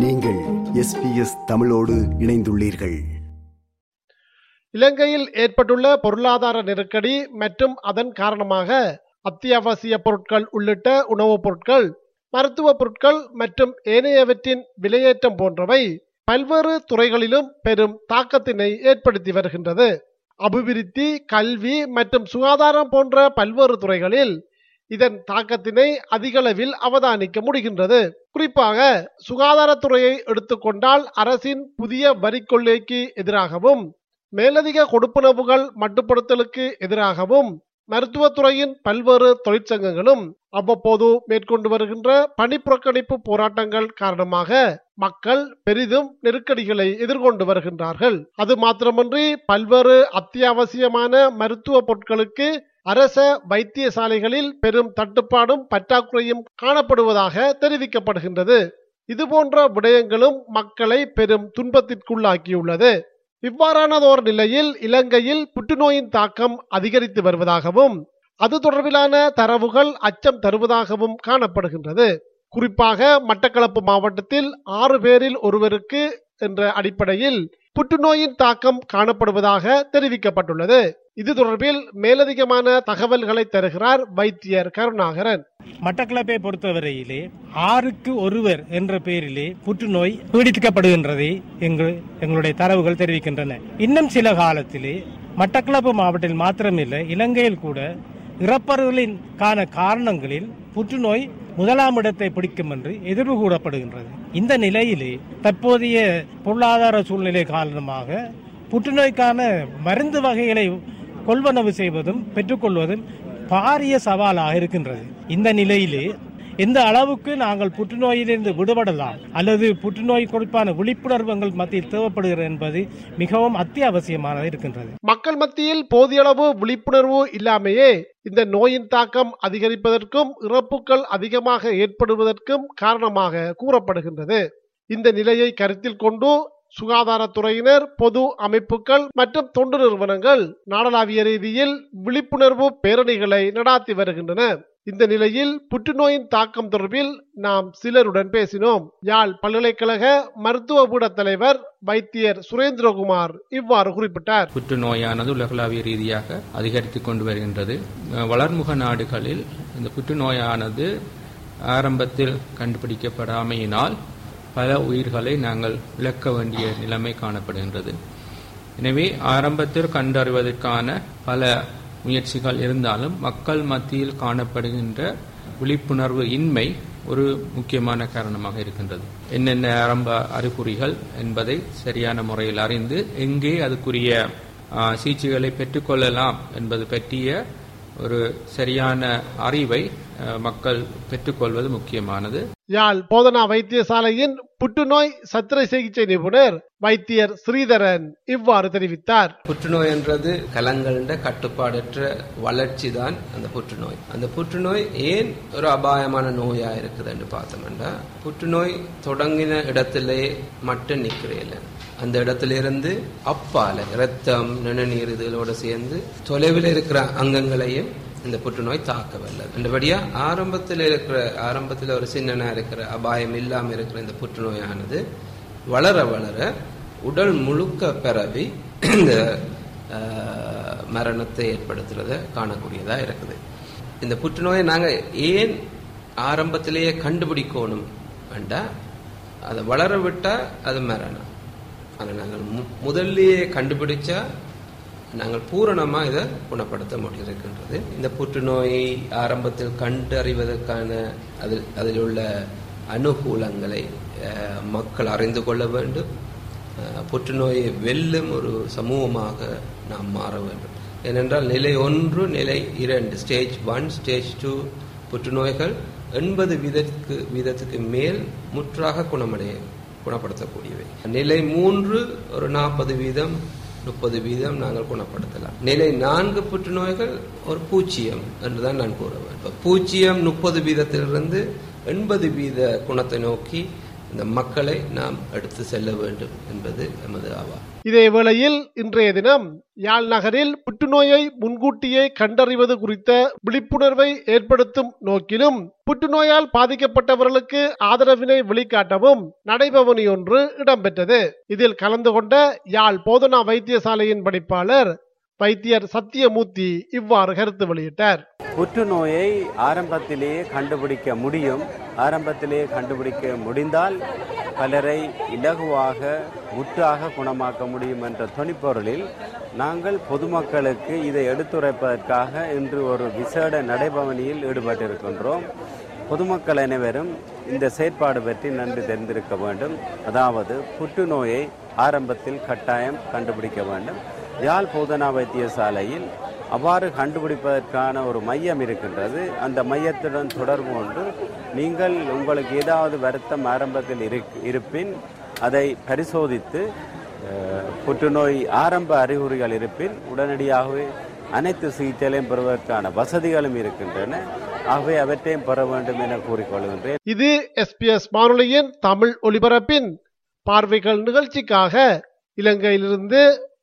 நீங்கள் எஸ்பிஎஸ் தமிழோடு இணைந்துள்ளீர்கள். இலங்கையில் ஏற்பட்டுள்ள பொருளாதார நெருக்கடி மற்றும் அதன் காரணமாக அத்தியாவசிய பொருட்கள் உள்ளிட்ட உணவுப் பொருட்கள் மருத்துவ பொருட்கள் மற்றும் ஏனையவற்றின் விலையேற்றம் போன்றவை பல்வேறு துறைகளிலும் பெரும் தாக்கத்தினை ஏற்படுத்தி வருகின்றது. அபிவிருத்தி கல்வி மற்றும் சுகாதாரம் போன்ற பல்வேறு துறைகளில் இதன் தாக்கத்தினை அதிகளவில் அவதானிக்க முடிகின்றது. குறிப்பாக சுகாதாரத்துறையை எடுத்துக்கொண்டால் அரசின் புதிய வரி கொள்கைக்கு எதிராகவும் மேலதிக கொடுப்பனவுகள் மட்டுப்படுத்தலுக்கு எதிராகவும் மருத்துவத்துறையின் பல்வேறு தொழிற்சங்கங்களும் அவ்வப்போது மேற்கொண்டு வருகின்ற பணிப்புறக்கணிப்பு போராட்டங்கள் காரணமாக மக்கள் பெரிதும் நெருக்கடிகளை எதிர்கொண்டு வருகின்றார்கள். அது மாத்திரமன்றி பல்வேறு அத்தியாவசியமான மருத்துவ பொருட்களுக்கு அரச வைத்தியசாலைகளில் பெரும் தட்டுப்பாடும் பற்றாக்குறையும் காணப்படுவதாக தெரிவிக்கப்படுகின்றது. இதுபோன்ற விடயங்களும் மக்களை பெரும் துன்பத்திற்குள்ளாக்கியுள்ளது. இவ்வாறானதோர் நிலையில் இலங்கையில் புற்றுநோயின் தாக்கம் அதிகரித்து வருவதாகவும் அது தொடர்பிலான தரவுகள் அச்சம் தருவதாகவும் காணப்படுகின்றது. குறிப்பாக மட்டக்களப்பு மாவட்டத்தில் ஆறு பேரில் ஒருவருக்கு என்ற அடிப்படையில் புற்றுநோயின் தாக்கம் காணப்படுவதாக தெரிவிக்கப்பட்டுள்ளது. இது தொடர்பில் மேலதிகமான தகவல்களை தருகிறார் வைத்தியர் கருணாகரன். மட்டக்களப்பை பொறுத்தவரையிலே ஆறுக்கு ஒருவர் என்ற பெயரிலே புற்றுநோய் பீடிக்கப்படுகின்றதை எங்கள் எங்களுடைய தரவுகள் தெரிவிக்கின்றன. இன்னும் சில காலத்திலே மட்டக்களப்பு மாவட்டத்தில் மாத்திரமில்லை இலங்கையில் கூட இறப்பறுகளின் காரணங்களில் புற்றுநோய் முதலாம் இடத்தை பிடிக்கும் என்று எதிர்வு கூறப்படுகின்றது. இந்த நிலையிலே தற்போதைய பொருளாதார சூழ்நிலை காரணமாக புற்றுநோய்க்கான மருந்து வகைகளை கொள்வனவு செய்வதும் பெற்றுக்கொள்வதும் பாரிய சவாலாக இருக்கின்றது. இந்த நிலையிலே இந்த அளவுக்கு நாங்கள் புற்றுநோயிலிருந்து விடுபடலாம் அல்லது புற்றுநோய் குறிப்பான விழிப்புணர்வு எங்கள் மத்தியில் தேவைப்படுகிறது என்பது மிகவும் அத்தியாவசியமானது இருக்கின்றது. மக்கள் மத்தியில் போதியளவு விழிப்புணர்வு இல்லாமையே இந்த நோயின் தாக்கம் அதிகரிப்பதற்கும் இறப்புகள் அதிகமாக ஏற்படுவதற்கும் காரணமாக கூறப்படுகின்றது. இந்த நிலையை கருத்தில் கொண்டு சுகாதாரத்துறையினர் பொது அமைப்புகள் மற்றும் தொண்டு நிறுவனங்கள் நாடளாவிய ரீதியில் விழிப்புணர்வு பேரணிகளை நடாத்தி வருகின்றன இந்த நிலையில் புற்றுநோயின் தாக்கம் தொடர்பில் நாம் சிலருடன் பேசினோம். யாழ் பல்கலைக்கழக மருத்துவ கூட தலைவர் வைத்தியர் சுரேந்திரகுமார் இவ்வாறு குறிப்பிட்டார். புற்றுநோயானது உலகளாவிய ரீதியாக அதிகரித்துக் கொண்டு வருகின்றது. வளர்முக நாடுகளில் இந்த புற்றுநோயானது ஆரம்பத்தில் கண்டுபிடிக்கப்படாமையினால் பல உயிர்களை நாங்கள் இழக்க வேண்டிய நிலைமை காணப்படுகின்றது. எனவே ஆரம்பத்தில் கண்டறிவதற்கான பல முயற்சிகள் இருந்தாலும் மக்கள் மத்தியில் காணப்படுகின்ற விழிப்புணர்வு இன்மை ஒரு முக்கியமான காரணமாக இருக்கின்றது. என்னென்ன ஆரம்ப அறிகுறிகள் என்பதை சரியான முறையில் அறிந்து எங்கே அதுக்குரிய சிகிச்சைகளை பெற்றுக்கொள்ளலாம் என்பது பற்றிய ஒரு சரியான அறிவை மக்கள் பெற்றுக்கொள்வது முக்கியமானது. யாழ் போதனா வைத்தியசாலையின் புற்றுநோய் சத்திரை சிகிச்சை நிபுணர் வைத்தியர் ஸ்ரீதரன் இவ்வாறு தெரிவித்தார். புற்றுநோய் என்றது கலங்கள்ன்ற கட்டுப்பாடற்ற வளர்ச்சி தான் அந்த புற்றுநோய். அந்த புற்றுநோய் ஏன் ஒரு அபாயமான நோயா இருக்குதுன்னு பார்த்தோம்னா புற்றுநோய் தொடங்கின இடத்திலே மட்டும் நிற்கிறேன் அந்த இடத்திலிருந்து அப்பால ரத்தம் நிணநீர் இதோட சேர்ந்து தொலைவில் இருக்கிற அங்கங்களையும் இந்த புற்றுநோய் தாக்க வல்லது அந்தபடியா ஆரம்பத்தில் இருக்கிற ஆரம்பத்தில் ஒரு சின்னனா இருக்கிற அபாயம் இல்லாமல் இருக்கிற இந்த புற்றுநோயானது வளர வளர உடல் முழுக்க பரவி இந்த மரணத்தை ஏற்படுத்துறத காணக்கூடியதா இருக்குது. இந்த புற்றுநோயை நாங்கள் ஏன் ஆரம்பத்திலேயே கண்டுபிடிக்கணும் வேண்டா அதை வளர விட்டா அது மரணம். அதை நாங்கள் முதல்லையே கண்டுபிடிச்சா நாங்கள் பூரணமாக இதை குணப்படுத்த முடியிருக்கின்றது இந்த புற்றுநோயை ஆரம்பத்தில் கண்டறிவதற்கான அதில் அதில் உள்ள அனுகூலங்களை மக்கள் அறிந்து கொள்ள வேண்டும். புற்றுநோயை வெல்லும் ஒரு சமூகமாக நாம் மாற வேண்டும். ஏனென்றால் நிலை ஒன்று நிலை இரண்டு ஸ்டேஜ் ஒன் ஸ்டேஜ் டூ புற்றுநோய்கள் எண்பது வீதத்துக்கு வீதத்துக்கு மேல் முற்றாக குணமடைய குணப்படுத்தக்கூடியவை. நிலை மூன்று ஒரு நாற்பது வீதம் முப்பது வீதம் நாங்கள் குணப்படுத்தலாம். நிலை நான்கு புற்றுநோய்கள் ஒரு பூச்சியம் என்றுதான் நான் கூற வேண்டும் பூச்சியம் முப்பது வீதத்திலிருந்து எண்பது வீத குணத்தை நோக்கி இந்த மக்களை நாம் எடுத்து செல்ல வேண்டும் என்பது எமது ஆவா இதே வேளையில் இன்றைய தினம் யாழ் நகரில் புற்றுநோயை முன்கூட்டியே கண்டறிவது குறித்த விழிப்புணர்வை ஏற்படுத்தும் நோக்கிலும் புற்றுநோயால் பாதிக்கப்பட்டவர்களுக்கு ஆதரவினை வெளிக்காட்டவும் நடைபவனி ஒன்று இடம்பெற்றது. இதில் கலந்து கொண்ட யாழ் போதனா வைத்தியசாலையின் படிப்பாளர் வைத்தியர் சத்தியமூர்த்தி இவ்வாறு கருத்து வெளியிட்டார். புற்றுநோயை ஆரம்பத்திலேயே கண்டுபிடிக்க முடியும். ஆரம்பத்திலேயே கண்டுபிடிக்க முடிந்தால் பலரை இலகுவாக முற்றாக குணமாக்க முடியும் என்ற துணிப்பொருளில் நாங்கள் பொதுமக்களுக்கு இதை எடுத்துரைப்பதற்காக இன்று ஒரு விசேட நடைபவனியில் ஈடுபட்டிருக்கின்றோம். பொதுமக்கள் அனைவரும் இந்த செயற்பாடு பற்றி நன்றி தெரிந்திருக்க வேண்டும். அதாவது புற்றுநோயை ஆரம்பத்தில் கட்டாயம் கண்டுபிடிக்க வேண்டும். யாழ் போதனா வைத்தியசாலையில் அவ்வாறு கண்டுபிடிப்பதற்கான ஒரு மையம் இருக்கின்றது. அந்த மையத்துடன் தொடர்பு கொண்டு நீங்கள் உங்களுக்கு ஏதாவது வருத்தம் ஆரம்பத்தில் இருக்- இருப்பின் அதை பரிசோதித்து புற்றுநோய் ஆரம்ப அறிகுறிகள் இருப்பின் உடனடியாகவே அனைத்து சிகிச்சைகளையும் பெறுவதற்கான வசதிகளும் இருக்கின்றன. ஆகவே அவற்றையும் பெற வேண்டும் என கூறிக்கொள்கின்றேன். இது எஸ்பிஎஸ் வானொலியின் தமிழ் ஒலிபரப்பின் பார்வைகள் நிகழ்ச்சிக்காக இலங்கையிலிருந்து